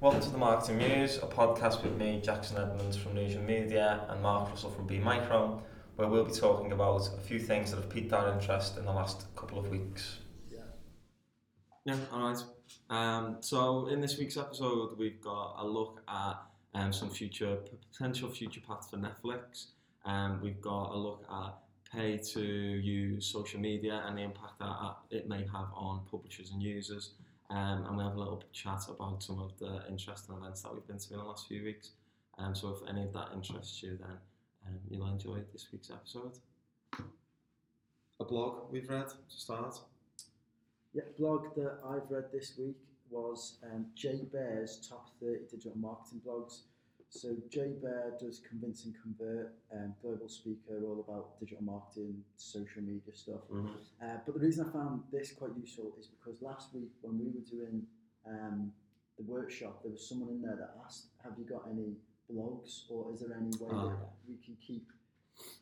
Welcome to the Marketing Muse, a podcast with me, Jackson Edmonds from Newsian Media, and Mark Russell from B Micro, where we'll be talking about a few things that have piqued our interest in the last couple of weeks. Yeah, Yeah. all right. Um, so in this week's episode, we've got a look at um, some future potential future paths for Netflix. Um, we've got a look at pay to use social media and the impact that it may have on publishers and users. Um, and we have a little chat about some of the interesting events that we've been to in the last few weeks. Um, so if any of that interests you, then um, you'll enjoy this week's episode. A blog we've read to start. Yeah, blog that I've read this week was um, Jay Baer's top 30 digital marketing blogs. So Jay Baer does Convince and Convert, um, global speaker, all about digital marketing, social media stuff. Mm-hmm. Uh, but the reason I found this quite useful is because last week when we were doing um, the workshop, there was someone in there that asked, "Have you got any blogs, or is there any way Oh, that we can keep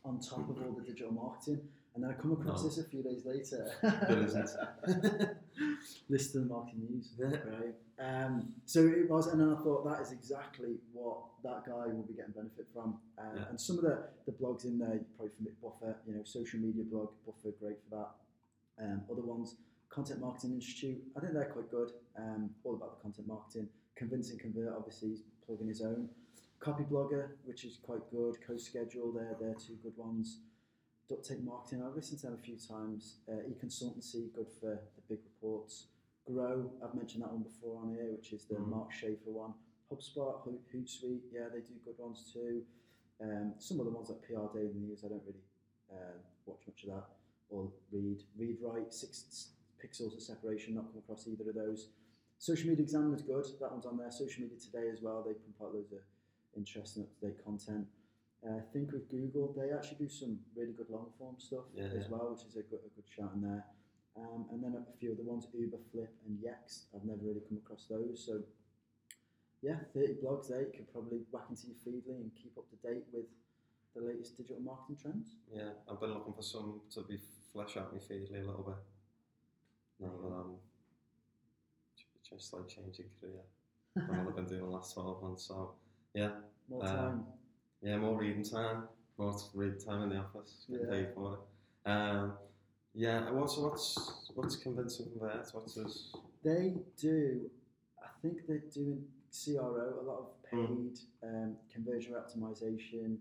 on top of all the digital marketing?" And then I come across No. this a few days later. There isn't. List of the marketing news, right? Um, so it was, and then I thought that is exactly what that guy will be getting benefit from. Uh, Yeah. And some of the, the blogs in there, you're probably familiar Buffer, you know, social media blog, Buffer, great for that. Um, other ones, Content Marketing Institute, I think they're quite good. Um, all about the content marketing. Convince and Convert, obviously, he's plugging his own. Copy Blogger, which is quite good. Co-Schedule, they're, they're two good ones. Duct Tape Marketing, I've listened to them a few times. Uh, e-consultancy, good for the big reports. Grow, I've mentioned that one before on here, which is the Mhm. Mark Schaefer one. HubSpot, Ho- Hootsuite, yeah, they do good ones too. Um, some of the ones like PR Daily News, I don't really uh, watch much of that or read. ReadWrite, Six Pixels of Separation, not come across either of those. Social Media Examiner is good, that one's on there. Social Media Today as well, they pump out loads of interesting up-to-date content. Uh, Think with Google, they actually do some really good long form stuff Yeah, as yeah. well, which is a good, a good shout in there. Um, and then a few other ones, Uber, Flip, and Yext. I've never really come across those. So, yeah, 30 blogs there you could probably whack into your feedly and keep up to date with the latest digital marketing trends. Yeah, I've been looking for some to be flesh out my feedly a little bit. Now that I'm just like changing career I've been doing the last 12 months. So, yeah, More Um, time. Yeah, more reading time, more reading time in the office, getting Yeah. paid for it. Um, yeah, what's what's what's Convince and Convert? What's his? They do, I think they're doing CRO, a lot of paid Mm. um, conversion optimization.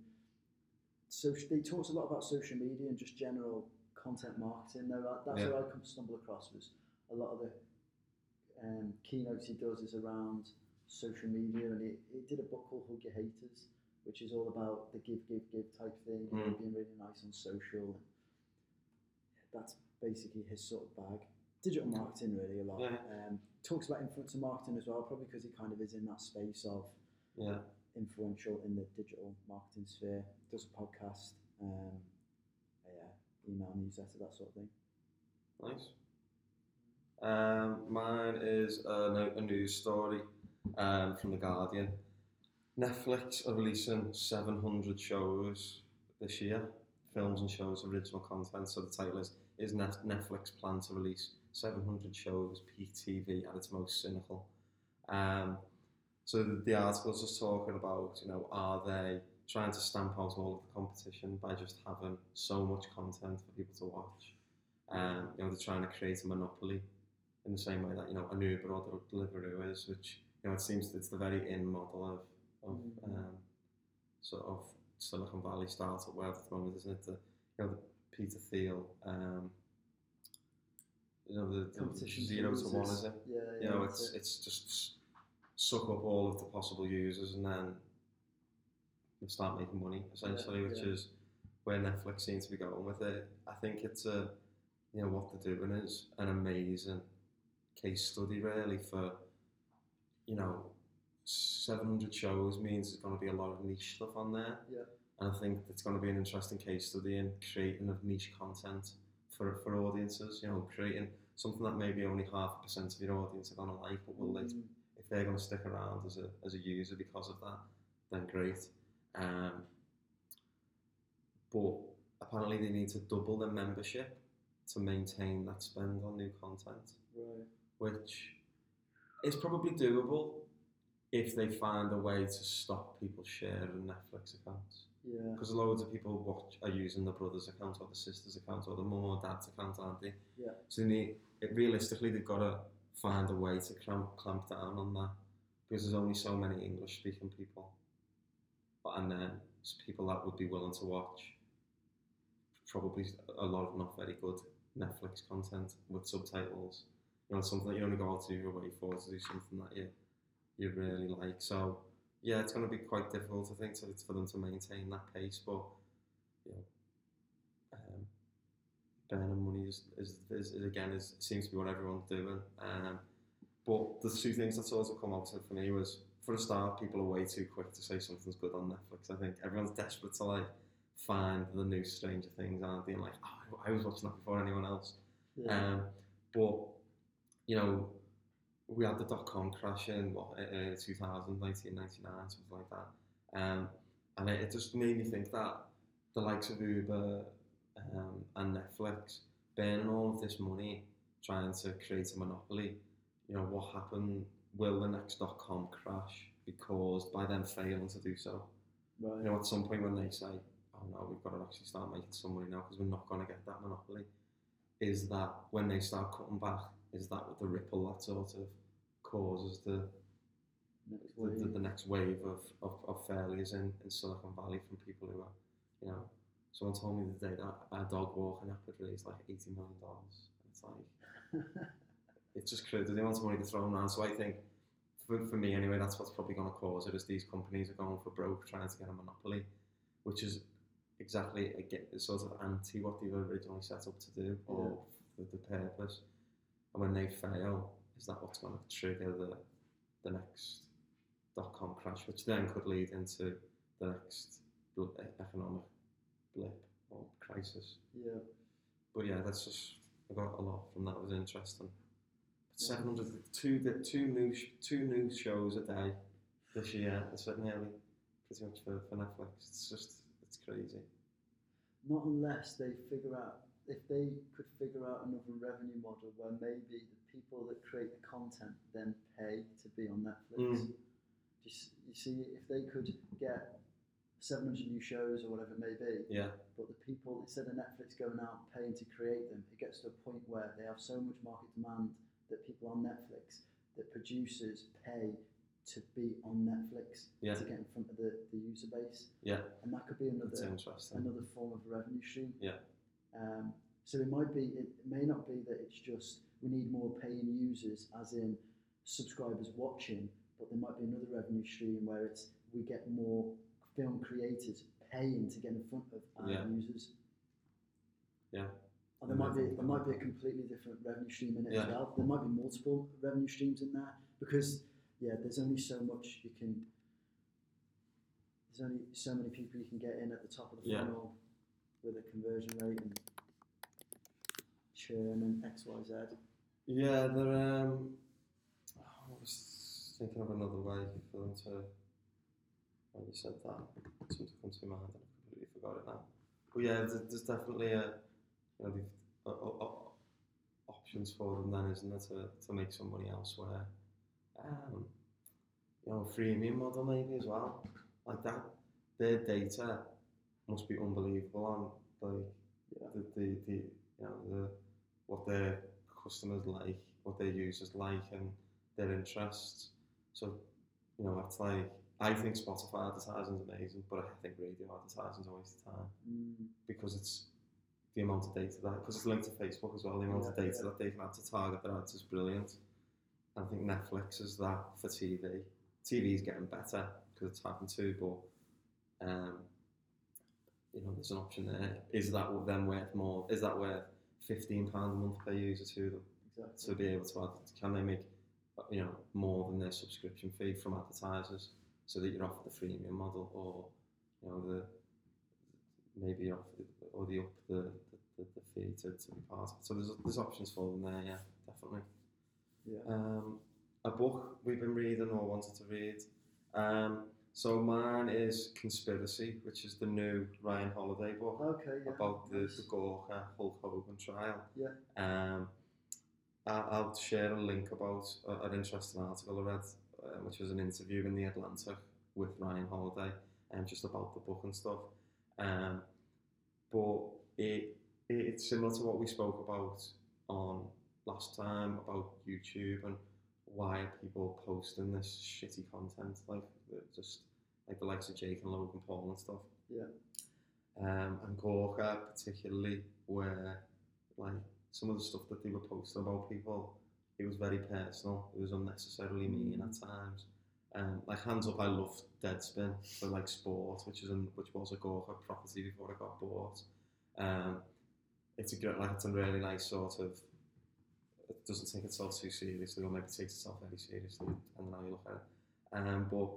So they talked a lot about social media and just general content marketing. Though that's Yeah. what I come stumble across was a lot of the um, keynotes he does is around social media, and he, he did a book called Hug Your Haters, which is all about the give, give, give type thing, and Mm. being really nice on social. That's basically his sort of bag. Digital marketing, really, a lot. Yeah. Um, talks about influencer marketing as well, probably because he kind of is in that space of Yeah, influential in the digital marketing sphere. Does a podcast, um, yeah, email newsletter, that sort of thing. nice. Um, mine is a, a news story um, from the Guardian. Netflix are releasing 700 shows this year, films and shows, original content. So the title is Is Netflix plan to release 700 shows, peak TV at its most cynical? Um, so the, the article's just talking about, you know, are they trying to stamp out all of the competition by just having so much content for people to watch? Um, you know, they're trying to create a monopoly in the same way that, you know, an Uber or Deliveroo is, which, you know, it seems it's the very in model of, of Mhm. um, sort of Silicon Valley startup world at the moment, isn't it? The, you know, the Peter Thiel, um, you know, the, the Competition zero to one, is it? Yeah, yeah. you know, it's it. it's just suck up all of the possible users and then start making money essentially, which yeah. is where Netflix seems to be going with it. I think it's a you know what they're doing is an amazing case study really for you know 700 shows means there's going to be a lot of niche stuff on there. Yeah. And I think it's going to be an interesting case study in creating of niche content for, for audiences, you know, creating something that maybe only half a percent of your audience are going to like, but will they, Mm. if they're going to stick around as a, as a user because of that, then great. Um, but apparently they need to double their membership to maintain that spend on new content, Right. which is probably doable. If they find a way to stop people sharing Netflix accounts. Yeah. Because loads of people watch are using the brother's account or the sister's account or the mum or dad's account, aren't they? Yeah. So they need, it, realistically, they've got to find a way to clamp, clamp down on that because there's only so many English speaking people. And then people that would be willing to watch probably a lot of not very good Netflix content with subtitles. You know, something that you only go out to your way for to do something that you you really like. So yeah, it's going to be quite difficult, I think, to, for them to maintain that pace. But you know, um, burning money is, is, is, is again is seems to be what everyone's doing. Um, but the two things that sort of come out for me was for a start, people are way too quick to say something's good on Netflix. I think everyone's desperate to like find the new Stranger Things, aren't they? And like, oh, I was watching that before anyone else. Yeah. Um, but you know, we had the dot com crash in what uh, 2000, 1999, something like that. Um, and it, it just made me think that the likes of Uber um, and Netflix burning all of this money trying to create a monopoly. You know, what happened? Will the next dot com crash be caused by them failing to do so? right. You know, at some point when they say, "Oh no, we've got to actually start making some money now because we're not going to get that monopoly," is that when they start cutting back? Is that the ripple that sort of causes the Next the, the, wave. the next wave of, of, of failures in, in Silicon Valley from people who are, you know, someone told me the day that a dog walking app had raised like eighty million dollars. It's like it's just crazy. The amount of money they're throwing around. So I think, for, for me anyway, that's what's probably going to cause it. Is these companies are going for broke, trying to get a monopoly, which is exactly again sort of anti what they were originally set up to do or the, the purpose. And when they fail, is that what's going to trigger the the next dot com crash, which then could lead into the next economic blip or crisis. yeah. But yeah, that's just I got a lot from that. It was interesting. But 700, two, the two new two new shows a day this year. It's nearly pretty much for, for Netflix. It's just it's crazy. Not unless they figure out if they could figure out another revenue model where maybe the people that create the content then pay to be on Netflix. Mm. Just, you see, if they could get 700 new shows or whatever it may be, Yeah, but the people instead of Netflix going out and paying to create them, it gets to a point where they have so much market demand that people on Netflix, that producers pay to be on Netflix Yeah. to get in front of the, the user base, yeah, and that could be another another form of revenue stream. Yeah. Um, so it might be, it may not be that it's just we need more paying users, as in subscribers watching, but there might be another revenue stream where it's we get more film creators paying to get in front of our Yeah. users. Yeah. And there might be there might be a completely different revenue stream in it as Yeah. well. There might be multiple revenue streams in there because yeah, there's only so much you can. There's only so many people you can get in at the top of the Yeah. funnel with a conversion rate and churn and X Y Z. Yeah, they're. Um, I was thinking of another way for them to. When you said that, something come to mind and I completely forgot it now. But yeah, there's, definitely a, you know, o- o- o- options for them then, isn't there, to, to make some money elsewhere. Um, you know, freemium model maybe as well. Like that, their data must be unbelievable on like Yeah. the, the, the you know the what their customers like, what their users like, and their interests. So, you know, it's like I think Spotify advertising is amazing, but I think radio advertising is a waste of time Mm, because it's the amount of data that because it's linked to Facebook as well. The amount of data yeah. that they can have to target their ads is brilliant. I think Netflix is that for TV. TV is getting better because it's happened to, but um, you know, there's an option there. Is that then worth more? Is that worth fifteen pounds a month per user to them exactly. to be able to add? Can they make you know more than their subscription fee from advertisers so that you're off the freemium model or you know the maybe you're off the, or the up the, the, the, the fee to, to be part of. it. So there's there's options for them there, yeah, definitely. Yeah. Um, a book we've been reading or wanted to read. Um, so mine is Conspiracy, which is the new Ryan Holiday book Okay. Yeah. about the, the Gawker Hulk Hogan trial. Yeah. Um, I, I'll share a link about an interesting article I read uh, which was an interview in the Atlantic with Ryan Holiday, and um, just about the book and stuff. Um, but it, it it's similar to what we spoke about on last time about YouTube and why people posting this shitty content like just like the likes of Jake and Logan Paul and stuff. Yeah. Um, and Gawker particularly, where like some of the stuff that they were posting about people, it was very personal. It was unnecessarily mean at times. Um, like hands up, I loved Deadspin for like sport, which is an, which was a Gawker property before it got bought. Um, it's a good, like it's a really nice sort of. It doesn't take itself too seriously, or maybe takes itself very seriously, and how you look at it. Um, but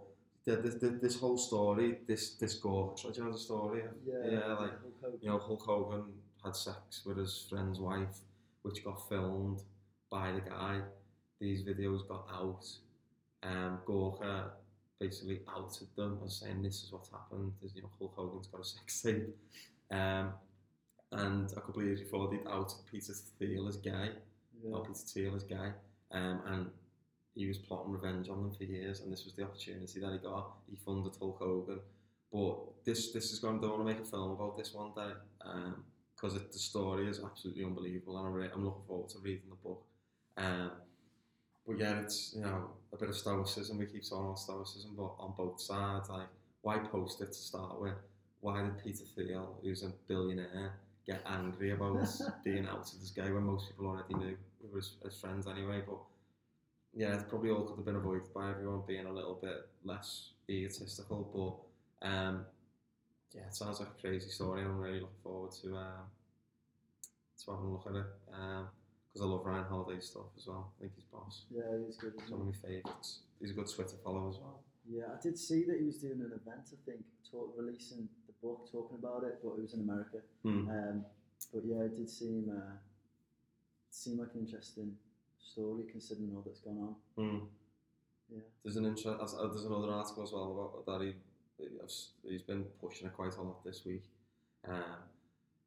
the, the, the, this whole story, this this Gawker, do you know the story? Yeah. yeah, like you know, Hulk Hogan had sex with his friend's wife, which got filmed by the guy. These videos got out. Um, Gawker basically outed them as saying this is what's happened. There's, you know, Hulk Hogan's got a sex tape. Um, and a couple of years before, they'd outed Peter Thiel as gay, Yeah. or Peter Thiel as gay. Um, and he was plotting revenge on them for years, and this was the opportunity that he got. He funded Hulk Hogan. But this this is going. to want to make a film about this one day because the story is absolutely unbelievable, and I'm, re- I'm looking forward to reading the book. Um, but yeah, it's you know a bit of stoicism. We keep talking about stoicism, but on both sides, like why post it to start with? Why did Peter Thiel, who's a billionaire, get angry about being out to this guy when most people already knew? His, his friends anyway, but yeah, it probably all could have been avoided by everyone being a little bit less egotistical. But um, yeah, it sounds like a crazy story. I'm really looking forward to um, to having a look at it because I love Ryan Holiday's stuff as well. I think he's boss. Yeah, he was good. He's one of my favourites. He's a good Twitter follow as well. Yeah, I did see that he was doing an event. I think, talk, releasing the book, talking about it, but it was in America. Hmm. Um, but yeah, it did seem uh, seem like an interesting story considering all that's gone on. Hmm. Yeah. There's an interest. uh, There's another article as well about that he he's been pushing it quite a lot this week. Um,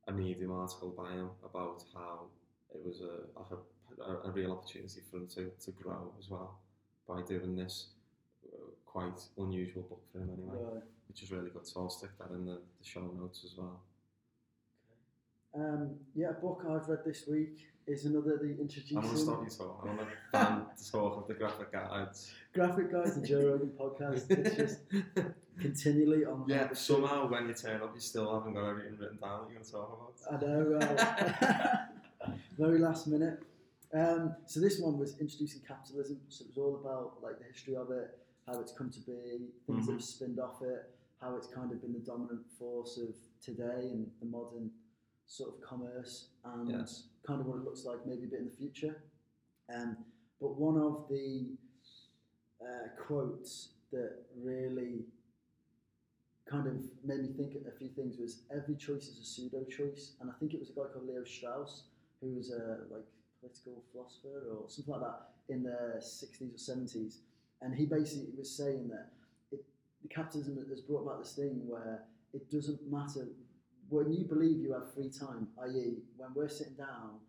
a Medium article by him about how it was a like a, a, real opportunity for him to, to grow as well by doing this uh, quite unusual book for him anyway, Right. which is really good. So I'll stick that in the, the show notes as well. Um, yeah, a book I've read this week is another the introduction. I want to introducing stop you talking. I want to ban the talk of the graphic guides. graphic guys, the Joe Rogan podcast. It's just continually on. yeah, somehow when you turn up, you still haven't got everything written down that you're going to talk about. I know. Uh, very last minute. Um, so this one was introducing capitalism. So it was all about like the history of it, how it's come to be, things that Mhm. have spinned off it, how it's kind of been the dominant force of today and the modern sort of commerce, and Yes. Kind of what it looks like maybe a bit in the future. Um, but one of the uh, quotes that really kind of made me think a few things was every choice is a pseudo choice, and I think it was a guy called Leo Strauss who was a like political philosopher or something like that in the 60s or 70s, and he basically was saying that it, capitalism has brought about this thing where it doesn't matter when you believe you have free time, i.e., when we're sitting down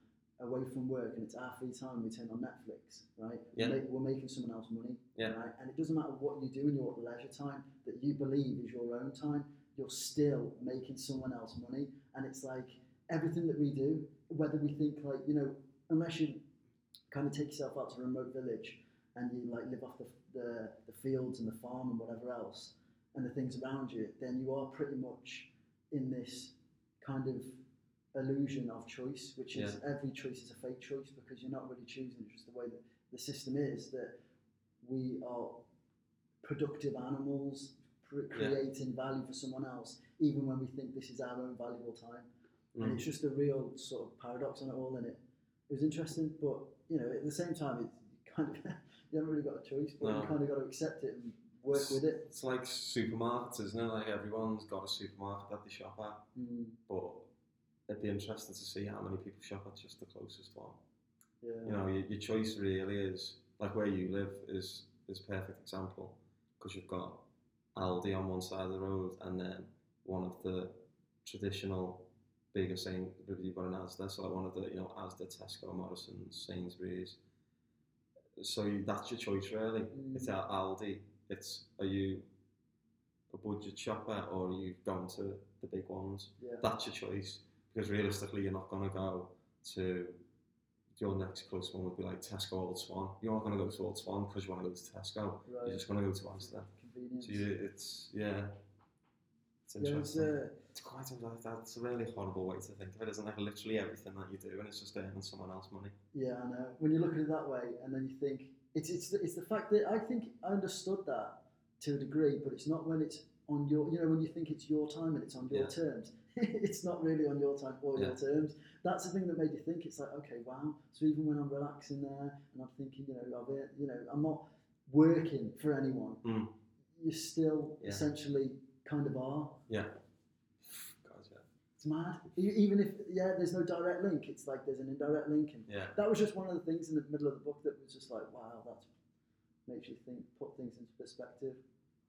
away from work and it's our free time, we turn on Netflix, right? Yeah. We're, we're making someone else money, Yeah. right? And it doesn't matter what you do in your leisure time that you believe is your own time, you're still making someone else money. And it's like everything that we do, whether we think like, you know, unless you kind of take yourself out to a remote village and you like live off the, the, the fields and the farm and whatever else and the things around you, then you are pretty much in this kind of illusion of choice, which is every choice is a fake choice because you're not really choosing. It's just the way that the system is that we are productive animals pr- Yeah. creating value for someone else, even when we think this is our own valuable time. And Mm. it's just a real sort of paradox on it all. And it it was interesting, but you know, at the same time, it's kind of you haven't really got a choice, but No. you kind of got to accept it and work with it. It's like supermarkets, isn't it? Like everyone's got a supermarket that they shop at, Mm, but it'd be interesting to see how many people shop at just the closest one. yeah. You know, your, your choice really is like where you live is is a perfect example because you've got Aldi on one side of the road and then one of the traditional bigger Saint, you've got an Asda, so like one of the you know Asda, Tesco, Morrison's, Sainsbury's. so you, that's your choice really. Mm. It's at Aldi. It's are you a budget shopper or are you going to the big ones? Yeah. That's your choice because realistically, you're not going to go to your next close one would be like Tesco or Old Swan. You're not going to go to Old Swan because you want to go to Tesco. Right. You're just going to go to Asda. Convenience. So you, it's yeah, it's Yeah, it's, interesting. uh, It's quite a, that's a really horrible way to think of it, isn't it? Literally everything that you do, and it's just earning someone else money. Yeah, I know. When you look at it that way, and then you think it's it's the, it's the fact that I think I understood that to a degree, but it's not when it's on your you know when you think it's your time and it's on your Yeah. terms. it's not really on your time or your terms. That's the thing that made you think. It's like okay, wow. So even when I'm relaxing there and I'm thinking, you know, of it, you know, I'm not working for anyone. Mm. You still Yeah. essentially kind of are. Yeah. Yeah. It's mad. Even if yeah, there's no direct link. It's like there's an indirect link, and Yeah. that was just one of the things in the middle of the book that was just like, wow, that makes you think, put things into perspective.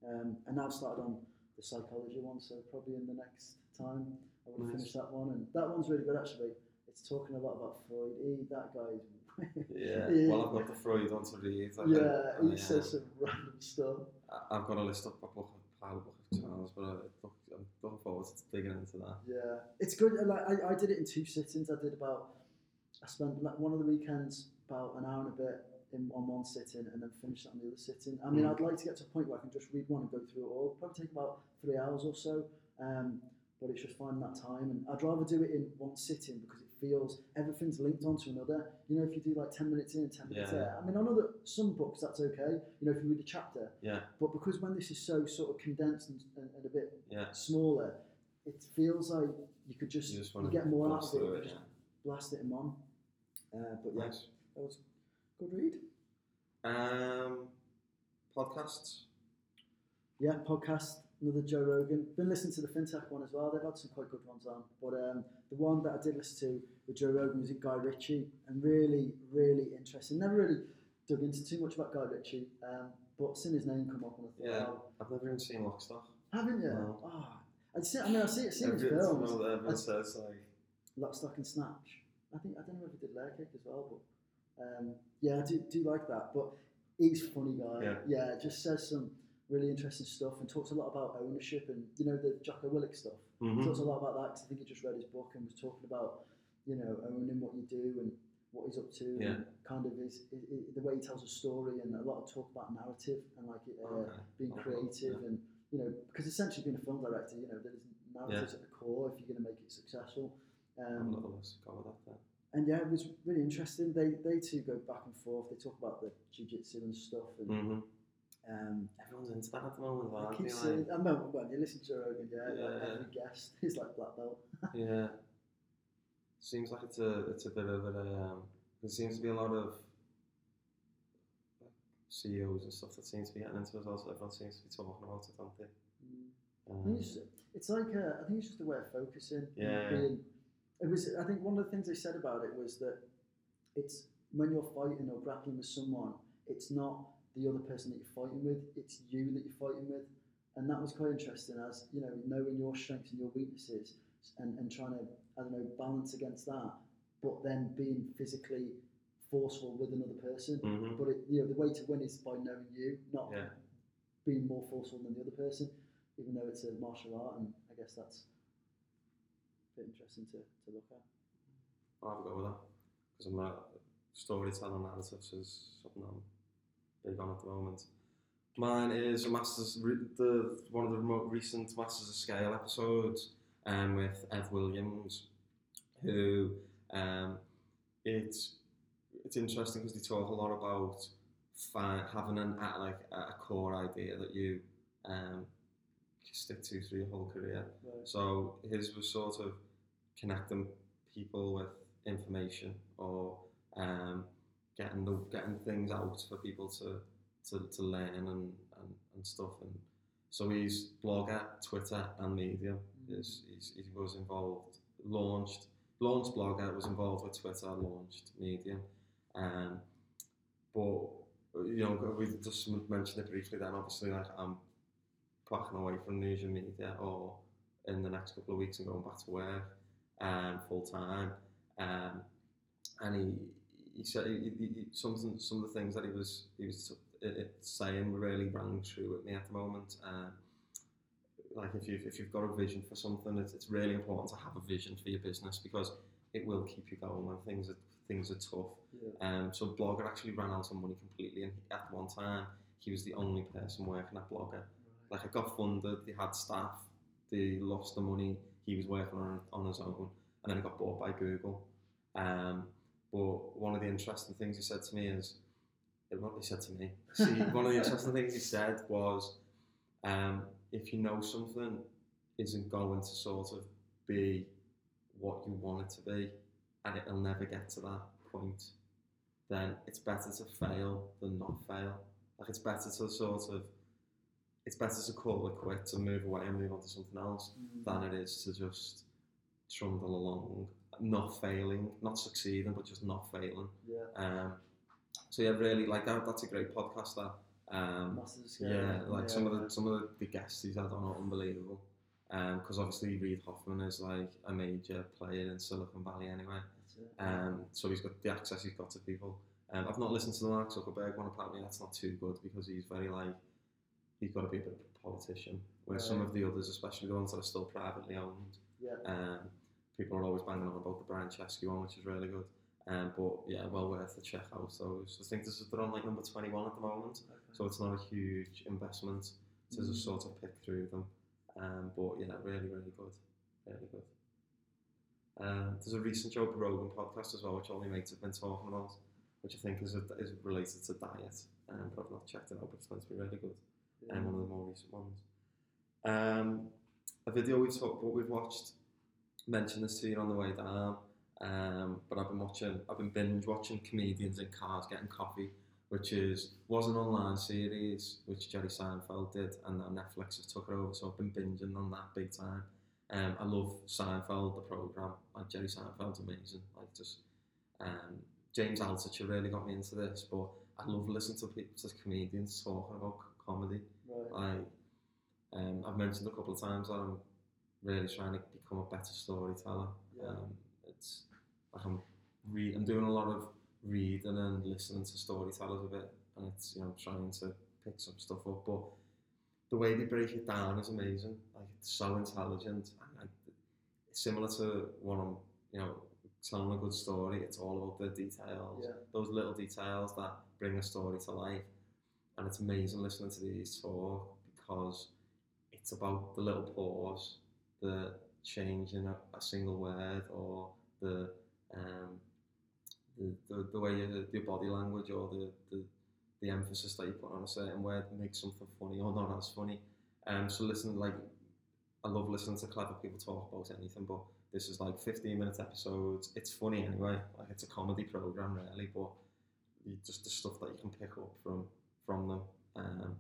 Um, and now I've started on the psychology one, so probably in the next time I will Nice. finish that one. And that one's really good actually. It's talking a lot about Freud. He, that guy's. Yeah. Well, I've got the Freud one to read. I yeah, think, he and, says some random stuff. I- I've got a list of a book, a pile of book of channels, but I look, I'm forward to digging into that. Yeah, it's good. Like I, I did it in two sittings. I did about. I spent like one of the weekends about an hour and a bit in on one sitting, and then finished it on the other sitting. I mean, Mm. I'd like to get to a point where I can just read one and go through it all. Probably take about three hours or so. Um, but it's just finding that time, and I'd rather do it in one sitting because feels everything's linked onto another. You know, if you do like ten minutes in and ten minutes Yeah. there. I mean, I know that some books that's okay. You know, if you read a chapter, Yeah. but because when this is so sort of condensed and, and, and a bit Yeah. smaller, it feels like you could just You you, just to get more out of it, you it. just blast it in one. Uh, but yeah, Nice. that was good read. Um, podcasts. Yeah, podcast, another Joe Rogan. Been listening to the FinTech one as well. They've had some quite good ones on. But um, the one that I did listen to with Joe Rogan was Guy Ritchie, and really, really interesting. Never really dug into too much about Guy Ritchie, um, but seen his name come up on the thought, Yeah. I've never even seen Lockstock. haven't you? No. Ah, I'd see, I mean, I see seen, seen his films. Everyone I- says like, Lock, Stock and Snatch. I think I don't know if he did Layer Cake as well, but um, yeah, I do, do like that. But he's a funny guy. Yeah. just says some really interesting stuff and talks a lot about ownership and you know the Jocko Willink stuff. mhm. Talks a lot about that because I think he just read his book and was talking about you know owning what you do and what he's up to. Yeah. And kind of his, his, his- the way he tells a story and a lot of talk about narrative and like uh, Okay. being creative yeah. and you know because essentially being a film director, you know, there's narratives at the core if you're going to make it successful. Um, little let's go with that then. and yeah, it was really interesting. They they two go back and forth. They talk about the jiu-jitsu and stuff. And Mm-hmm. Um, Everyone's into that at the moment, I keep saying, I remember when you listen to Rogan, yeah, Yeah. every guest is like black belt. Yeah. Seems like it's a it's a bit of a um, there seems to be a lot of CEOs and stuff that seems to be getting into it as well. So everyone seems to be talking about it, don't they? I Um, it's, it's like a, I think it's just a way of focusing. Yeah. Being, it was. I think one of the things they said about it was that it's when you're fighting or grappling with someone, it's not the other person that you're fighting with. It's you that you're fighting with, and that was quite interesting. As you know, knowing your strengths and your weaknesses, and, and trying to I don't know balance against that, but then being physically forceful with another person. mhm. But it, you know, the way to win is by knowing you, not Yeah. being more forceful than the other person. Even though it's a martial art, and I guess that's a bit interesting to, to look at. I'll have a go with that because I'm not storytelling narratives is something I'm on at the moment. Mine is a Masters, the one of the recent Masters of Scale episodes, um, with Ev Williams, who, um, it's it's interesting because they talk a lot about fi- having an a, like a core idea that you um stick to through your whole career. Right. So his was sort of connecting people with information or um, getting the getting things out for people to to, to learn and, and, and stuff. And so he's blogger, Twitter, and Medium. Mm. Is he's, he was involved, launched launched blogger, was involved with Twitter, launched Medium. Um, but you know, we just mentioned it briefly. Then obviously, like I'm backing away from news and media, or in the next couple of weeks, and going back to work um, full time. Um, and he he said he, he, he, something, some of the things that he was he was uh, uh, saying really rang true with me at the moment. Um, like if you've if you've got a vision for something, it's, it's really important to have a vision for your business because it will keep you going when things are things are tough. Yeah. Um, so Blogger actually ran out of money completely, and at one time he was the only person working at Blogger. Like it got funded, they had staff, they lost the money. He was working on on his own, and then it got bought by Google. Um, but one of the interesting things he said to me is, what he said to me. See, one of the interesting things he said was, um, if you know something isn't going to sort of be what you want it to be, and it'll never get to that point, then it's better to fail than not fail. Like it's better to sort of, it's better to call it quits and move away and move on to something else Mm. than it is to just trundle along, not failing, not succeeding, but just not failing. Yeah. Um, so yeah, really like that. That's a great podcast. That um, yeah, like yeah, some of the some of the, guests he's had on are unbelievable. Because obviously Reid Hoffman is like a major player in Silicon Valley anyway. Um, so he's got the access he's got to people. Um, I've not listened to the Mark Zuckerberg one. Apparently, that's not too good because he's very like he's got to be a bit of a politician. Whereas some of the others, especially the ones that are still privately owned, yeah. um, people are always banging on about the Brian Chesky one, which is really good. Um, but yeah, well worth a check out So I think this is they're on like number twenty one at the moment, so it's not a huge investment to Mm. just sort of pick through them. Um, but yeah, really, really good, really good. Um, there's a recent Joe Rogan podcast as well, which all my mates have been talking about, which I think is a, is related to diet. Um, but I've not checked it out, but it's meant to be really good yeah. and one of the more recent ones. Um, a video we've talked, what we've watched, mentioned this to you on the way down. Um, but I've been watching, I've been binge watching comedians in cars getting coffee, which is was an online series which Jerry Seinfeld did, and now Netflix have took it over. So I've been binging on that big time. Um, I love Seinfeld, the program. Like Jerry Seinfeld's amazing. Like just um, James Altucher really got me into this, but I love listening to people, to comedians talking about comedy. Right. Like um, I've mentioned a couple of times that I'm really trying to become a better storyteller. Yeah. Um, it's like I'm re- I'm doing a lot of reading and listening to storytellers a bit, and it's you know trying to pick some stuff up. But the way they break it down is amazing. Like it's so intelligent, and like similar to when I'm you know telling a good story. It's all about the details, Yeah. those little details that bring a story to life. And it's amazing listening to these talk because it's about the little pause, the change in a, a single word, or the um, the, the, the way you, your body language or the, the, the emphasis that you put on a certain word makes something funny or not as funny. Um, so listen, like I love listening to clever people talk about anything, but this is like 15 minute episodes. It's funny anyway, like it's a comedy program really, but just the stuff that you can pick up from from them um,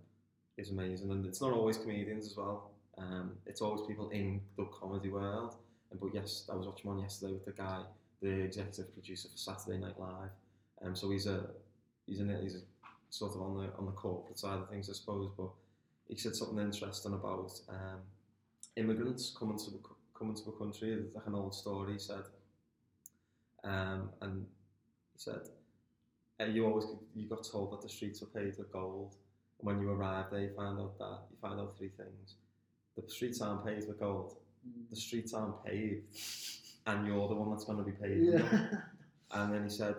is amazing, and it's not always comedians as well. Um, it's always people in the comedy world. And but yes, I was watching one yesterday with the guy, the executive producer for Saturday Night Live. Um, so he's a he's in. He's a, sort of on the on the corporate side of things, I suppose. But he said something interesting about um, immigrants coming to the, coming to the country. It's like an old story. He said, um, and he said, uh, you always you got told that the streets were paved with gold. And when you arrive there, you find out that you find out three things: the streets aren't paved with gold, Mm. the streets aren't paved, and you're the one that's going to be them. Yeah. And then he said,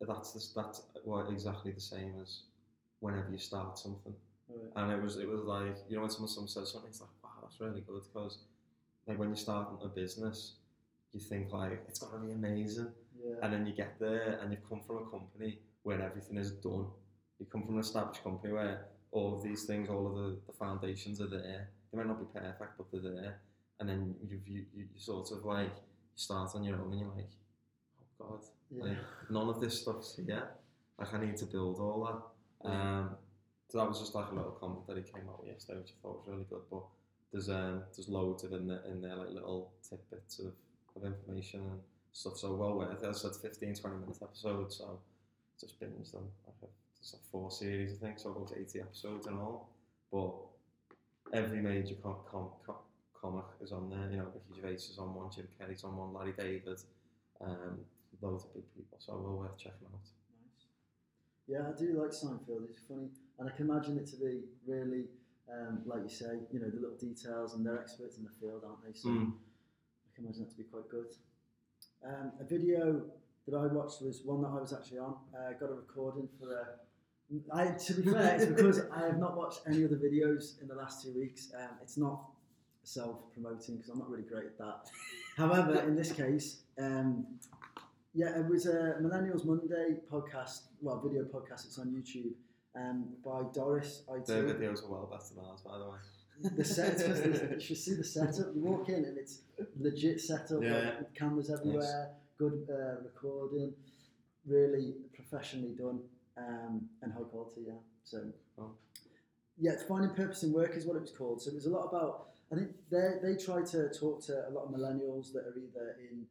that's the, that's what exactly the same as whenever you start something. Right. And it was it was like you know when someone, someone says something, it's like wow that's really good because like when you're starting a business, you think like it's gonna be amazing, Yeah. and then you get there and you've come from a company where everything is done. You come from an established company where all of these things, all of the, the foundations are there. They might not be perfect, but they're there. And then you you, you, sort of like start on your own and you're like, oh god, yeah. like, none of this stuff's here. Like I need to build all that. Um, so that was just like a little comment that he came out with yesterday, which I thought was really good. But there's um there's loads of in there in there like little tidbits of, of information and stuff. So well worth it. I said 15, 20 minute episodes, so it's just binged them. Like a, there's like four series, I think, so it about 80 episodes in all. But every major com- com- com- comic is on there. You know, Ricky Gervais is on one, Jim Carrey's on one, Larry David, um, loads of big people, so well worth checking out. Nice. Yeah, I do like Seinfeld. It's funny, and I can imagine it to be really, um, like you say, you know, the little details, and they're experts in the field, aren't they? So Mm. I can imagine that to be quite good. Um, a video that I watched was one that I was actually on. Uh, got a recording for a. I, to be fair, it's because I have not watched any other videos in the last two weeks. Um, it's not self-promoting because I'm not really great at that. However, in this case, um, yeah, it was a Millennials Monday podcast, well, video podcast. It's on YouTube um, by Doris IT. Their videos are well better than ours, by the way. The set, it's 'cause there's- you should see the setup. You walk in and it's legit setup, Yeah. cameras everywhere, good uh, recording, really professionally done um, and high quality. Yeah, so Oh. yeah, it's finding purpose in work is what it was called. So it was a lot about. I think they they try to talk to a lot of millennials that are either in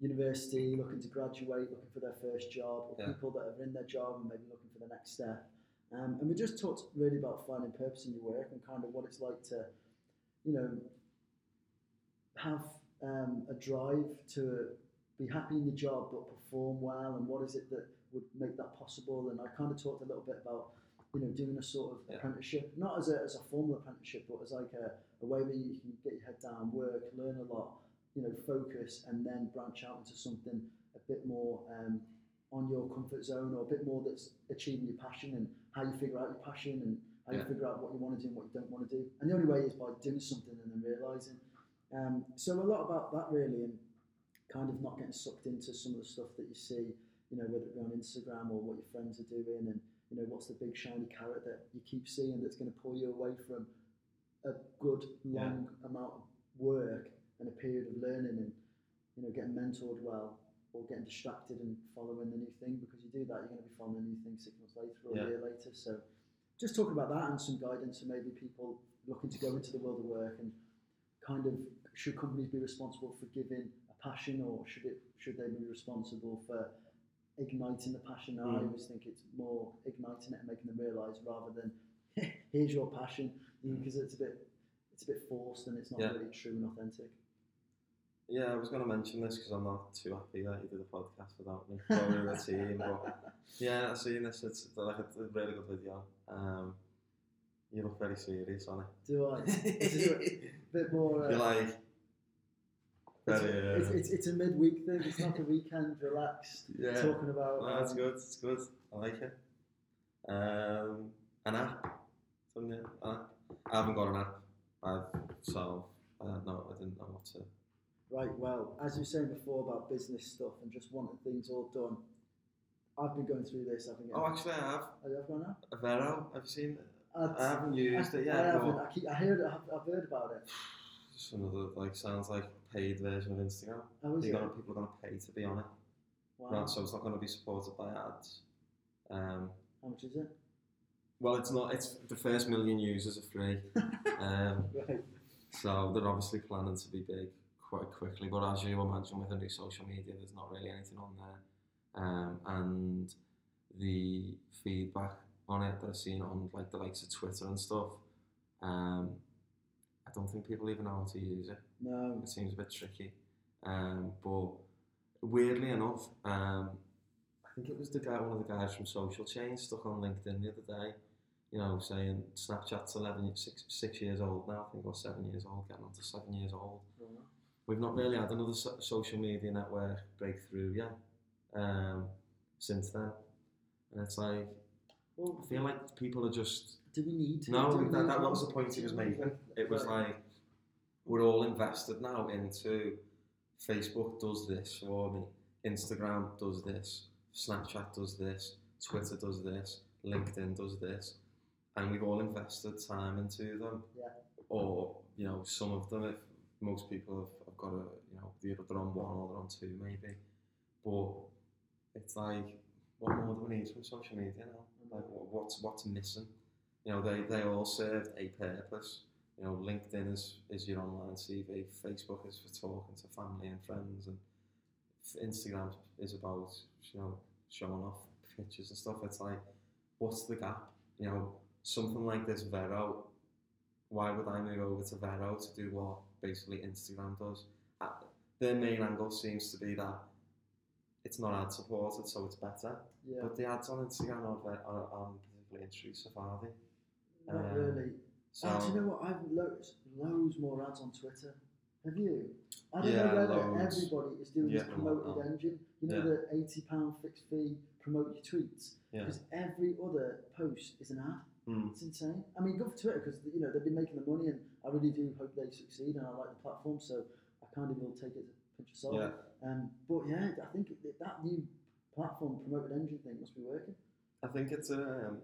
university, looking to graduate, looking for their first job, or Yeah. people that are in their job and maybe looking for the next step. Um, and we just talked really about finding purpose in your work and kind of what it's like to, you know, have um, a drive to be happy in your job but perform well, and what is it that would make that possible? And I kind of talked a little bit about, you know, doing a sort of Yeah. apprenticeship, not as a, as a formal apprenticeship, but as like a, a way where you can get your head down, work, learn a lot, you know, focus, and then branch out into something a bit more um, on your comfort zone or a bit more that's achieving your passion and how you figure out your passion and how you figure out what you want to do and what you don't want to do. And the only way is by doing something and then realizing. Um, so a lot about that really, and kind of not getting sucked into some of the stuff that you see, you know, whether it be on Instagram or what your friends are doing, and you know, what's the big shiny carrot that you keep seeing that's going to pull you away from a good long amount of work and a period of learning and you know getting mentored well or getting distracted and following the new thing. Because you do that you're going to be following the new thing six months later or Yeah. a year later. So just talking about that and some guidance for maybe people looking to go into the world of work and kind of should companies be responsible for giving a passion or should it should they be responsible for igniting the passion I Mm. always think it's more igniting it and making them realise rather than here's your passion because it's a bit it's a bit forced and it's not Yeah. really true and authentic Yeah, I was going to mention this because I'm not too happy that you did a podcast without me. We team, but yeah, I've seen this. It's like a, a really good video. Um, you look very serious on it. do I it's a bit more uh, You're like it's. Uh, it's, it's, it's a midweek thing it's not a weekend relaxed yeah, talking about no, it's um, good. It's good. I like it. Um, an app. Something. An app. I haven't got an app. I've so I don't know. I didn't know what to. Right, well, as you were saying before about business stuff and just wanting things all done, I've been going through this. I've been. Oh, actually, I have Are you have gone a Vero. Have you seen? it? I'd- I haven't used it I yet. haven't. I, keep, I heard. I've, I've heard about it. Just another like sounds like paid version of Instagram. How is it? gonna, people are going to pay to be on it. Wow. Right, so it's not going to be supported by ads. Um, How much is it? well, it's not. It's the first million users are free. um, Right. so they're obviously planning to be big quite quickly. But as you imagine, with a new social media, there's not really anything on there. Um, and the feedback on it that I've seen on like the likes of Twitter and stuff, um, I don't think people even know how to use it. No. It seems a bit tricky. Um, but weirdly enough, um, I think it was the guy, one of the guys from Social Change, stuck on LinkedIn the other day. You know, saying Snapchat's 11, six, six years old now, I think, or seven years old, getting on to seven years old. We've not really had another so- social media network breakthrough yet um, since then. And it's like, I feel like people are just do we need to? no, that, that was the point he was making. It was like we're all invested now into Facebook does this for me, Instagram does this, Snapchat does this, Twitter does this, LinkedIn does this, and we've all invested time into them. Yeah. Or you know, some of them, if most people have, have got a you know, they're on one or they're on two maybe, but it's like what more do we need from social media now? Like what's what's missing? You know, they, they all served a purpose. You know, LinkedIn is, is your online CV, Facebook is for talking to family and friends, and Instagram is about, you know, showing off pictures and stuff. It's like, what's the gap? You know, something like this Vero, why would I move over to Vero to do what basically Instagram does? Uh, their main angle seems to be that it's not ad supported, so it's better. Yeah, But the ads on Instagram very, are, aren't particularly intrusive, are they? not um, really. So Ah, do you know what? I've loads, loads more ads on Twitter. Have you? I don't Yeah, know whether loads. everybody is doing Yeah, this promoted engine. You know the eighty pound fixed fee promote your tweets yeah, because every other post is an ad. mm, It's insane. I mean, good for Twitter because you know they've been making the money, and I really do hope they succeed, and I like the platform, so I kind of will take it as a pinch of salt. Um, but yeah, I think it, that new platform promoted engine thing must be working. I think it's um,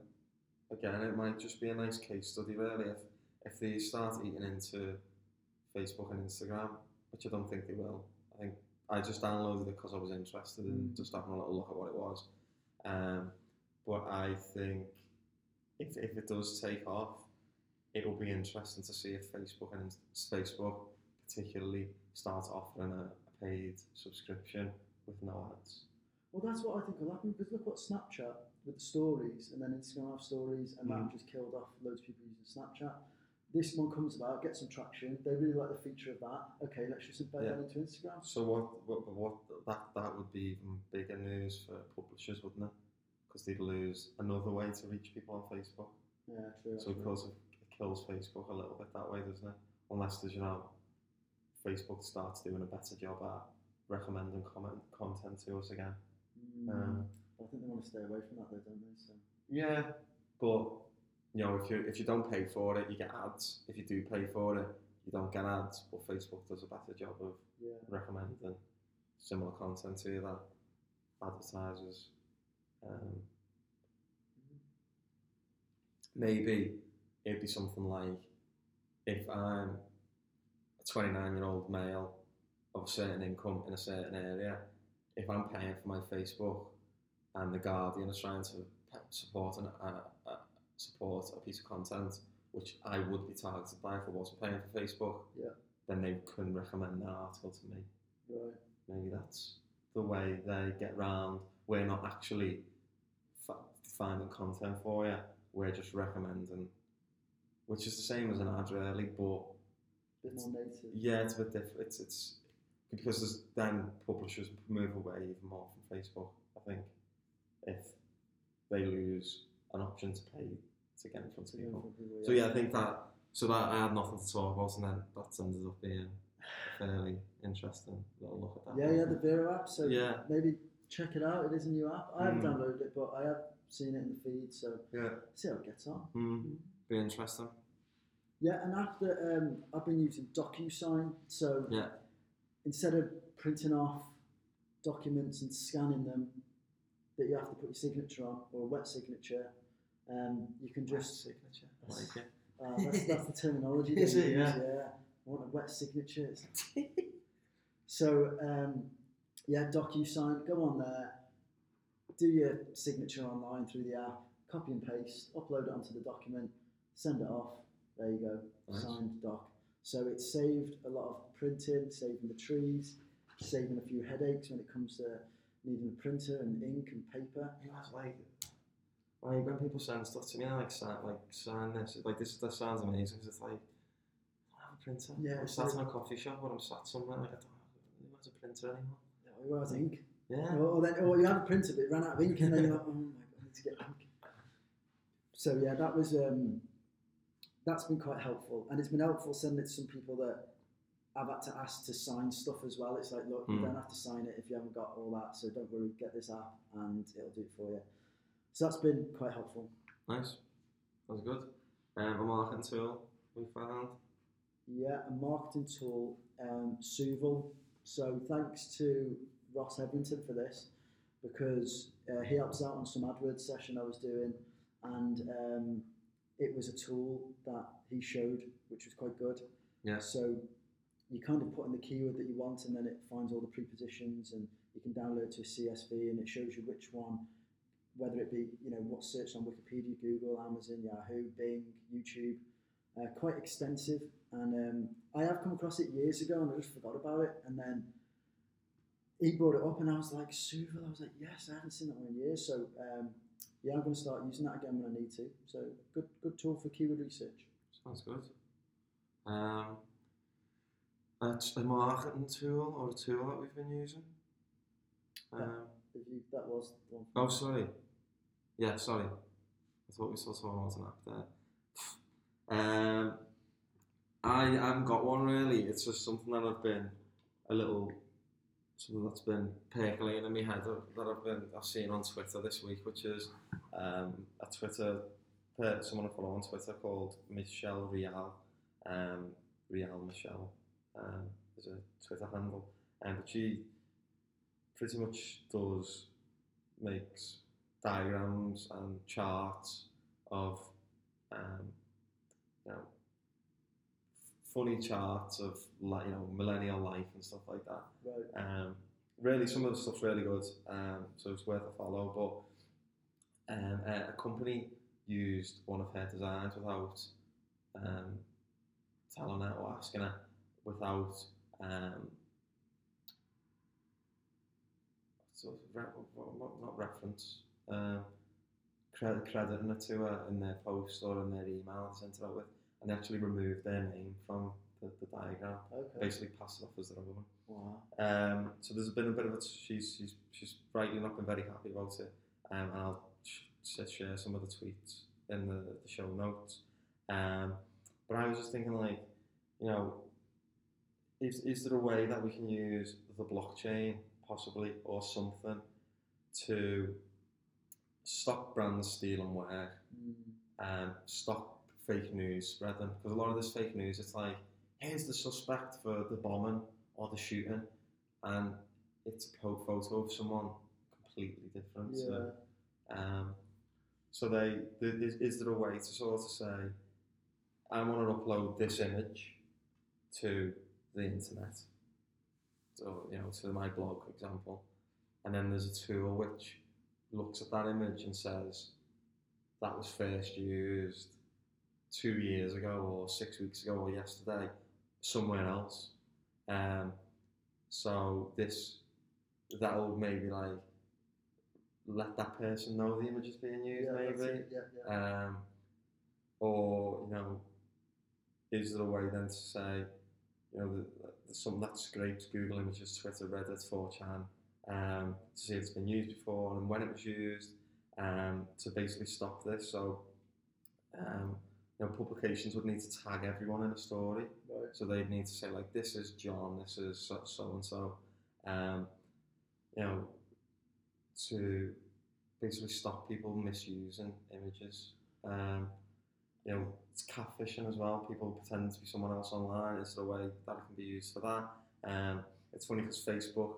again, it might just be a nice case study, really. If if they start eating into Facebook and Instagram, which I don't think they will. I think I just downloaded it because I was interested in Mm. just having a little look at what it was. Um, but I think if if it does take off, it will be interesting to see if Facebook and Facebook particularly start offering a paid subscription with no ads. Well, that's what I think will happen because look what Snapchat with the stories, and then Instagram have stories, and that Mm. just killed off loads of people using Snapchat. This one comes about, gets some traction. They really like the feature of that. Okay, let's just embed Yeah. that into Instagram. So what, what, what that that would be even bigger news for publishers, wouldn't it? Because they'd lose another way to reach people on Facebook. Yeah, true. So of course it kills Facebook a little bit that way, doesn't it? Unless there's you know, Facebook starts doing a better job at recommending comment content to us again. Mm, Um, I think they want to stay away from that, though, don't they? So yeah, but you know if you if you don't pay for it, you get ads. If you do pay for it, you don't get ads. But Facebook does a better job of yeah, recommending similar content to you that advertisers um, maybe it'd be something like if I'm 29 year old male of a certain income in a certain area, if I'm paying for my Facebook and the Guardian is trying to support an, uh, uh, support a piece of content which I would be targeted by if I wasn't paying for Facebook, Yeah. then they couldn't recommend that article to me. right. Maybe that's the way they get round. We're not actually fa- finding content for you. We're just recommending, which is the same as an ad, really. But bit more native. yeah, it's a bit different. It's, it's because there's then publishers move away even more from Facebook. I think if they lose an option to pay to get in front of people. So yeah, I think that. So that I had nothing to talk about, and then that ended up being fairly interesting little look at that. Yeah, yeah, the Vero app. So Yeah. maybe check it out. It is a new app. I haven't Mm. downloaded it, but I have seen it in the feed. So Yeah. see how it gets on. Mm. Be interesting. Yeah, and after um, I've been using DocuSign. So Yeah. instead of printing off documents and scanning them, that you have to put your signature on or a wet signature, um, you can just. wet signature. I like it. Uh, that's, that's the terminology. they Is it? use, Yeah. yeah. I want a wet signature. So um, yeah, DocuSign. Go on there, do your signature online through the app, copy and paste, upload it onto the document, send it off. There you go, Nice. signed doc. So it saved a lot of printing, saving the trees, saving a few headaches when it comes to needing a printer and ink and paper. You know, it's like, like when people send stuff to me, I like sign, like sign this. Like this, this sounds amazing. 'cause it's like I don't have a printer. Yeah, I'm sat in a coffee shop or I'm sat somewhere. Like I don't have, a printer anymore? Yeah, who has ink? Yeah. Or, then, or you have a printer but it ran out of ink and then you're like, oh my god, I need to get ink. So yeah, that was um, that's been quite helpful, and it's been helpful sending it to some people that I've had to ask to sign stuff as well. It's like, look, you Hmm. don't have to sign it if you haven't got all that, so don't worry, get this app and it'll do it for you. So that's been quite helpful. Nice. That's good. Um, a marketing tool we found. Yeah, a marketing tool, um, Soovle. So thanks to Ross Edmonton for this because uh, he helps out on some AdWords session I was doing, and um, it was a tool that he showed, which was quite good. Yeah. So you kind of put in the keyword that you want, and then it finds all the prepositions, and you can download to a CSV, and it shows you which one, whether it be you know what's searched on Wikipedia, Google, Amazon, Yahoo, Bing, YouTube. Uh, quite extensive, and um, I have come across it years ago, and I just forgot about it, and then he brought it up, and I was like, Soovle. I was like, yes, I haven't seen that one in years. So um, yeah, I'm going to start using that again when I need to. So good, good tool for keyword research. Sounds good. Um, a, a marketing tool or a tool that we've been using. Um, If you, that was the one. oh, sorry. Yeah, sorry. I thought we saw someone was an actor. Um, I haven't got one really. It's just something that I've been a little something that's been percolating in my head that that I've been I've seen on Twitter this week, which is um, a Twitter someone I follow on Twitter called Michelle Rial, um, Rial Michelle, um, is a Twitter handle, and but she pretty much does makes diagrams and charts of um, you know funny charts of like you know millennial life and stuff like that. Right. Um, really, some of the stuff's really good, um, so it's worth a follow. Um, a, a company used one of her designs without um, telling her or asking her, without um, sort of re- not, not reference, um, credit, crediting it to her in their post or in their email they sent it out with, and they actually removed their name from the, the diagram Okay. basically passed it off as their own. Wow. Um, so there's been a bit of a she's she's she's rightly not been very happy about it, um, and I'll sh- sh- share some of the tweets in the, the show notes. Um, but I was just thinking like, you know, is is there a way that we can use the blockchain possibly or something to stop brands stealing work Mm. um, stop fake news spreading because a lot of this fake news it's like here's the suspect for the bombing or the shooting and it's a photo of someone completely different Yeah. so, um, so they th- is, is there a way to sort of say I want to upload this image to the internet so you know to my blog for example and then there's a tool which looks at that image and says that was first used two years ago or six weeks ago or yesterday somewhere else. Um, so this that'll maybe like let that person know the image is being used Yeah, maybe. it, Yeah, yeah. Um, or you know, is there a way then to say, you know, that that some that scrapes Google Images, Twitter, Reddit, 4chan, um, to see if it's been used before and when it was used, um, to basically stop this. So, um, you know, publications would need to tag everyone in a story. Right. So they'd need to say like, this is John, this is so, so and so, um, you know, to basically stop people misusing images. Um, you know, it's catfishing as well. People pretend to be someone else online. Is there a way that it can be used for that? Um, it's funny because Facebook,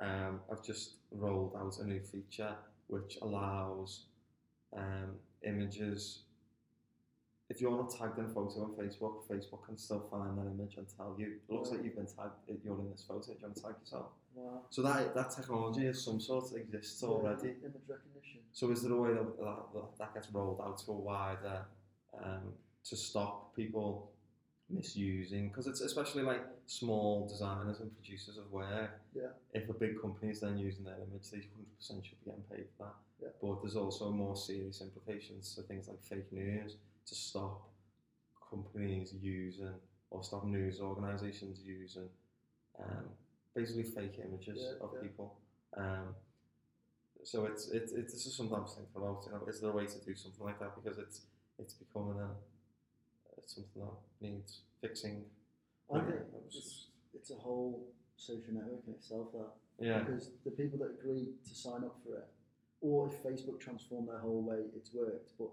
um, I've just rolled out a new feature which allows um, images. If you're not tagged in a photo on Facebook, Facebook can still find that image and tell you. It looks like you've been tagged. You're in this photo. Do you want to tag yourself? Wow. So that that technology is some sort exists Yeah, already. Image recognition. So is there a way that that, that, that gets rolled out to a wider um, to stop people misusing? Because it's especially like small designers and producers of work. Yeah. If a big company is then using their image, they hundred percent should be getting paid for that. Yeah. But there's also more serious implications to things like fake news to stop companies using or stop news organisations using um, basically fake images Yeah, of yeah. people. Um, so it's it's it's just something I'm thinking about. You know, is there a way to do something like that because it's it's becoming a it's something that needs fixing. I think it's, it's a whole social network in itself. That yeah, because the people that agree to sign up for it, or if Facebook transformed their whole way it's worked, but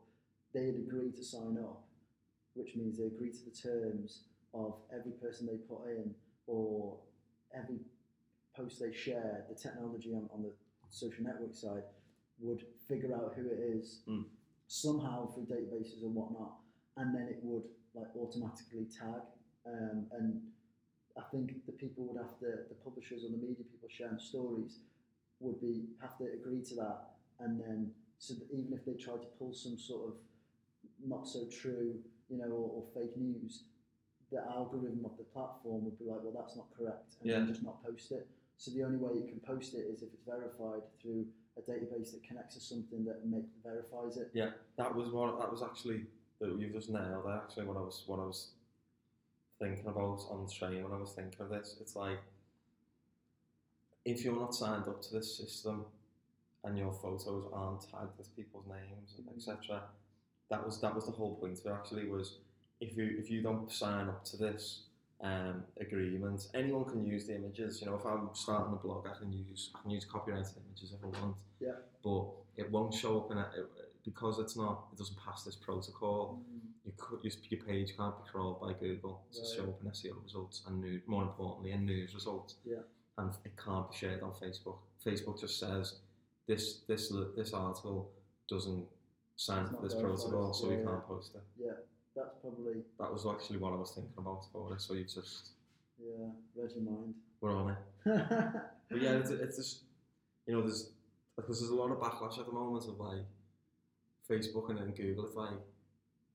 they'd agree to sign up, which means they agree to the terms of every person they put in or every post they share, the technology on, on the social network side would figure out who it is Mm. somehow through databases and whatnot, and then it would like automatically tag. Um, and I think the people would have to, the publishers or the media people sharing stories would be have to agree to that, and then so that even if they tried to pull some sort of not so true, you know, or, or fake news, the algorithm of the platform would be like, well, that's not correct, and Yeah. just not post it. So the only way you can post it is if it's verified through a database that connects to something that make, verifies it. yeah. That was what that was actually that you've just nailed. That actually what I was what I was thinking about on the train when I was thinking of this. It's like if you're not signed up to this system and your photos aren't tagged with people's names and Mhm. etc. That was that was the whole point of it actually was if you if you don't sign up to this um, agreement, anyone can use the images. You know, if I'm starting a blog, I can use I can use copyrighted images if I want. Yeah. But it won't show up in it, because it's not it doesn't pass this protocol. Mm, You could, your, your page can't be crawled by Google to Right. show up in SEO results and new, more importantly in news results. Yeah. And it can't be shared on Facebook. Facebook just says this this this article doesn't sign It's up this protocol, so we yeah. can't post it. Yeah, that's probably That was actually what I was thinking about for it. So you just yeah, read your mind. we're on it. But yeah, it's, it's just you know there's because there's a lot of backlash at the moment of like Facebook and then Google. It's like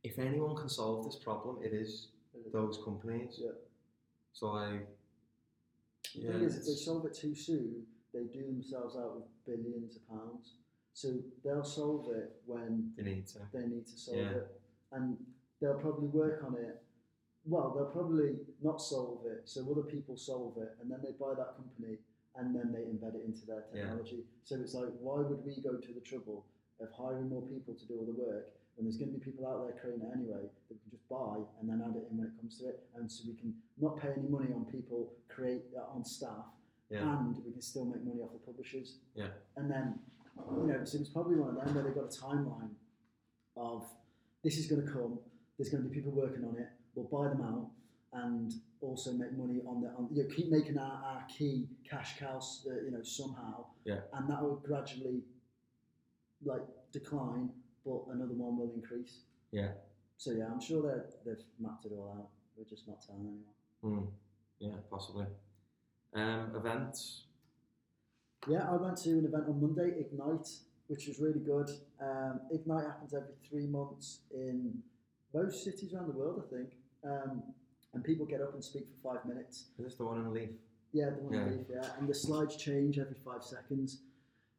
if anyone can solve this problem, it is those companies. Yeah. So like, The yeah, thing is, if they solve it too soon, they do themselves out with billions of pounds. So they'll solve it when they need to. they need to solve Yeah. it, and they'll probably work on it. Well, they'll probably not solve it, so other people solve it, and then they buy that company, and then they embed it into their Yeah. technology. So it's like, why would we go to the trouble of hiring more people to do all the work when there's going to be people out there creating it anyway that we can just buy and then add it in when it comes to it, and so we can not pay any money on people create uh, on staff, Yeah. and we can still make money off the publishers. Yeah. And then, you know, so it's probably one of them where they've got a timeline of this is going to come. There's going to be people working on it. We'll buy them out and also make money on the on you know, keep making our, our key cash cows uh, you know somehow. Yeah. And that will gradually like decline, but another one will increase. Yeah. So yeah, I'm sure they they've mapped it all out. We're just not telling anyone. Mm. Yeah, possibly. Um, events. Yeah, I went to an event on Monday, Ignite, which was really good. Um, Ignite happens every three months in most cities around the world, I think. Um, and people get up and speak for five minutes. Is this the one in Leaf? Yeah, the one Yeah. in Leaf, yeah. And the slides change every five seconds.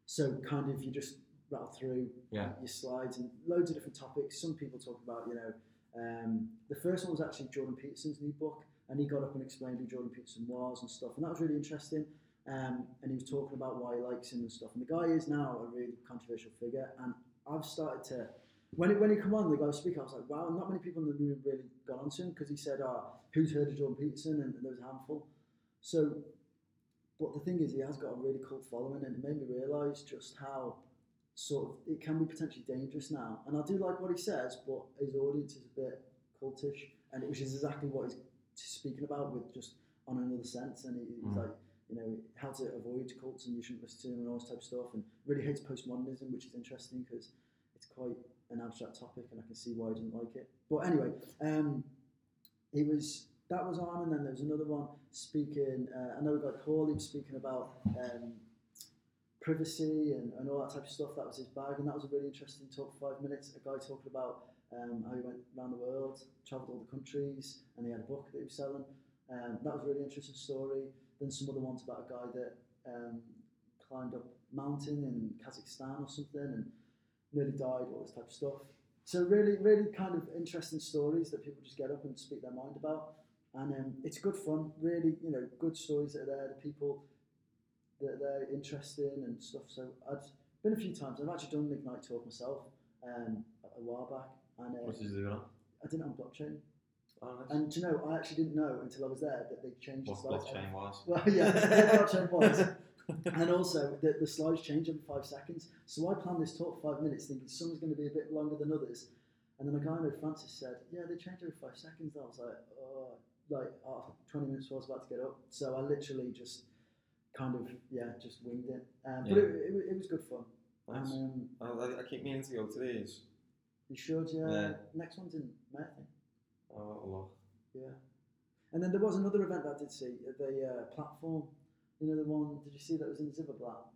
So kind of you just rattle through Yeah. your slides and loads of different topics. Some people talk about, you know, um, the first one was actually Jordan Peterson's new book, and he got up and explained who Jordan Peterson was and stuff, and that was really interesting. Um, and he was talking about why he likes him and stuff. And the guy is now a really controversial figure, and I've started to. When it, when he come on, the guy was speaking, I was like, wow, not many people in the room really got onto him because he said, oh, who's heard of Jordan Peterson? And, there was a handful. So, but the thing is, he has got a really cult following, and it made me realise just how sort of it can be potentially dangerous now. And I do like what he says, but his audience is a bit cultish, and which is exactly what he's speaking about with just on another sense. And he, he's Mm. like, you know, how to avoid cults and you shouldn't listen to them and all this type of stuff, and really hates postmodernism, which is interesting because it's quite an abstract topic, and I can see why he didn't like it. But anyway, um, he was that was on, and then there was another one speaking. Uh, I know we got was speaking about um, privacy and, and all that type of stuff. That was his bag, and that was a really interesting talk. Five minutes. A guy talking about um, how he went around the world, travelled all the countries, and he had a book that he was selling. Um, that was a really interesting story. Then some other ones about a guy that um, climbed up a mountain in Kazakhstan or something and nearly died, all this type of stuff. So really, really kind of interesting stories that people just get up and speak their mind about, and um, it's good fun. Really, you know, good stories that are there. The people that they're interested in and stuff. So I've been a few times. I've actually done an Ignite talk myself um, a while back, and uh, What did you do? now? I did it on blockchain. Oh, nice. And do you know, I actually didn't know until I was there that they changed what the slides. blockchain was? Well, yeah, what blockchain was. and also, the, the slides change every five seconds. So I planned this talk five minutes, thinking some's going to be a bit longer than others. And then a guy I know, Francis, said, "Yeah, they change every five seconds." I was like, "Oh, like oh, 20 minutes before I was about to get up." So I literally just kind of yeah, just winged it. Um, But Yeah. it, it, it was good fun. Nice. Um, I, I- I keep meaning to go to these. you should, yeah. Yeah. Next one's in May, I think. Oh, a lot. Yeah. And then there was another event that I did see, the uh, platform. You know the one? Did you see that was in Ziferblat?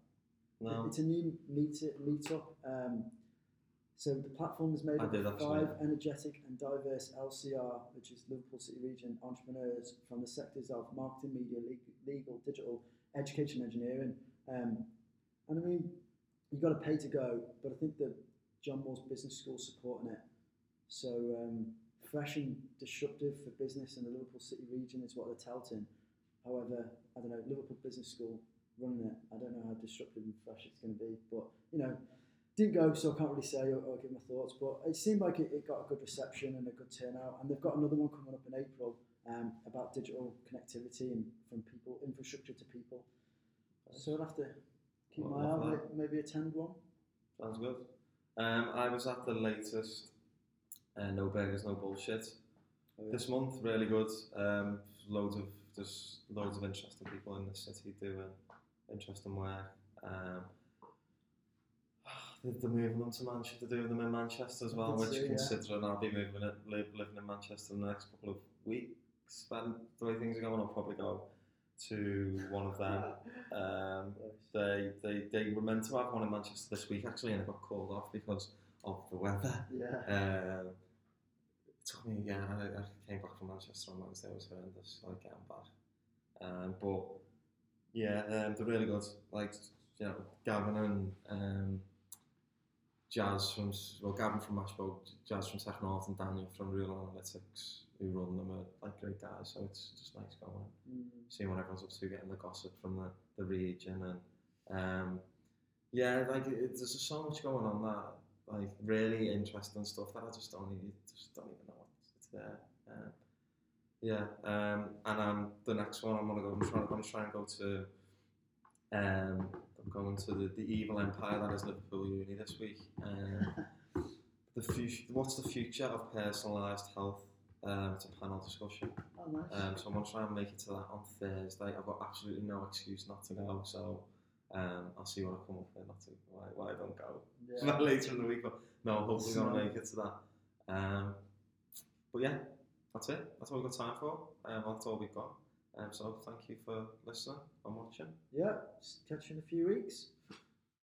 No. It's a new meet meetup. Um, so the platform is made I up of five energetic and diverse LCR, which is Liverpool City Region entrepreneurs from the sectors of marketing, media, legal, digital, education, engineering. Um, and I mean, you've got to pay to go, but I think that John Moores Business School supporting it. So um, fresh and disruptive for business in the Liverpool City region is what they're touting. However, I don't know, Liverpool Business School running it. I don't know how disruptive and fresh it's going to be, but you know, didn't go, so I can't really say or, or give my thoughts. But it seemed like it, it got a good reception and a good turnout, and they've got another one coming up in April um, about digital connectivity and from people, infrastructure to people. So I'll have to keep Well, my eye on it, maybe attend one. Sounds good. Um, I was at the latest uh, No Burgers, No Bullshit this month. Really good. Um, loads of there's loads of interesting people in the city doing interesting work. Um, they're moving them to Manchester. They're doing them in Manchester as well, which see, yeah. considering I'll be moving it, live, living in Manchester in the next couple of weeks. But the way things are going, I'll probably go to one of them. Um, they, they, they were meant to have one in Manchester this week actually, and it got called off because of the weather. Yeah. Um, it took me, yeah, I, I came back from Manchester on Wednesday, it was horrendous, like getting back. Um, but yeah, um, they're really good. Like, you know, Gavin and um, Jazz from, well, Gavin from Mashbo, Jazz from Tech North, and Daniel from Real Analytics, who run them, are like great guys, so it's just nice going Mm. seeing what everyone's up to, getting the gossip from the, the region, and um, yeah, like it, there's just so much going on that like really interesting stuff that I just don't even just don't even know it's, there. Um, yeah, um, and um, the next one I'm gonna go. I'm trying. I'm gonna and go to. Um, I'm going to the, the evil empire that is Liverpool Uni this week. Um, the future. What's the future of personalised health? Um, it's a panel discussion. Oh, nice. Um, so I'm to try and make it to that on Thursday. I've got absolutely no excuse not to go, so um, I'll see what I come up with, not to, why, why I don't go yeah. later in the week. But no, hopefully going to make it to that. Um, but yeah, that's it. That's all we've got time for. Um, that's all we've got. Um, so thank you for listening and watching. yeah. Catch you in a few weeks.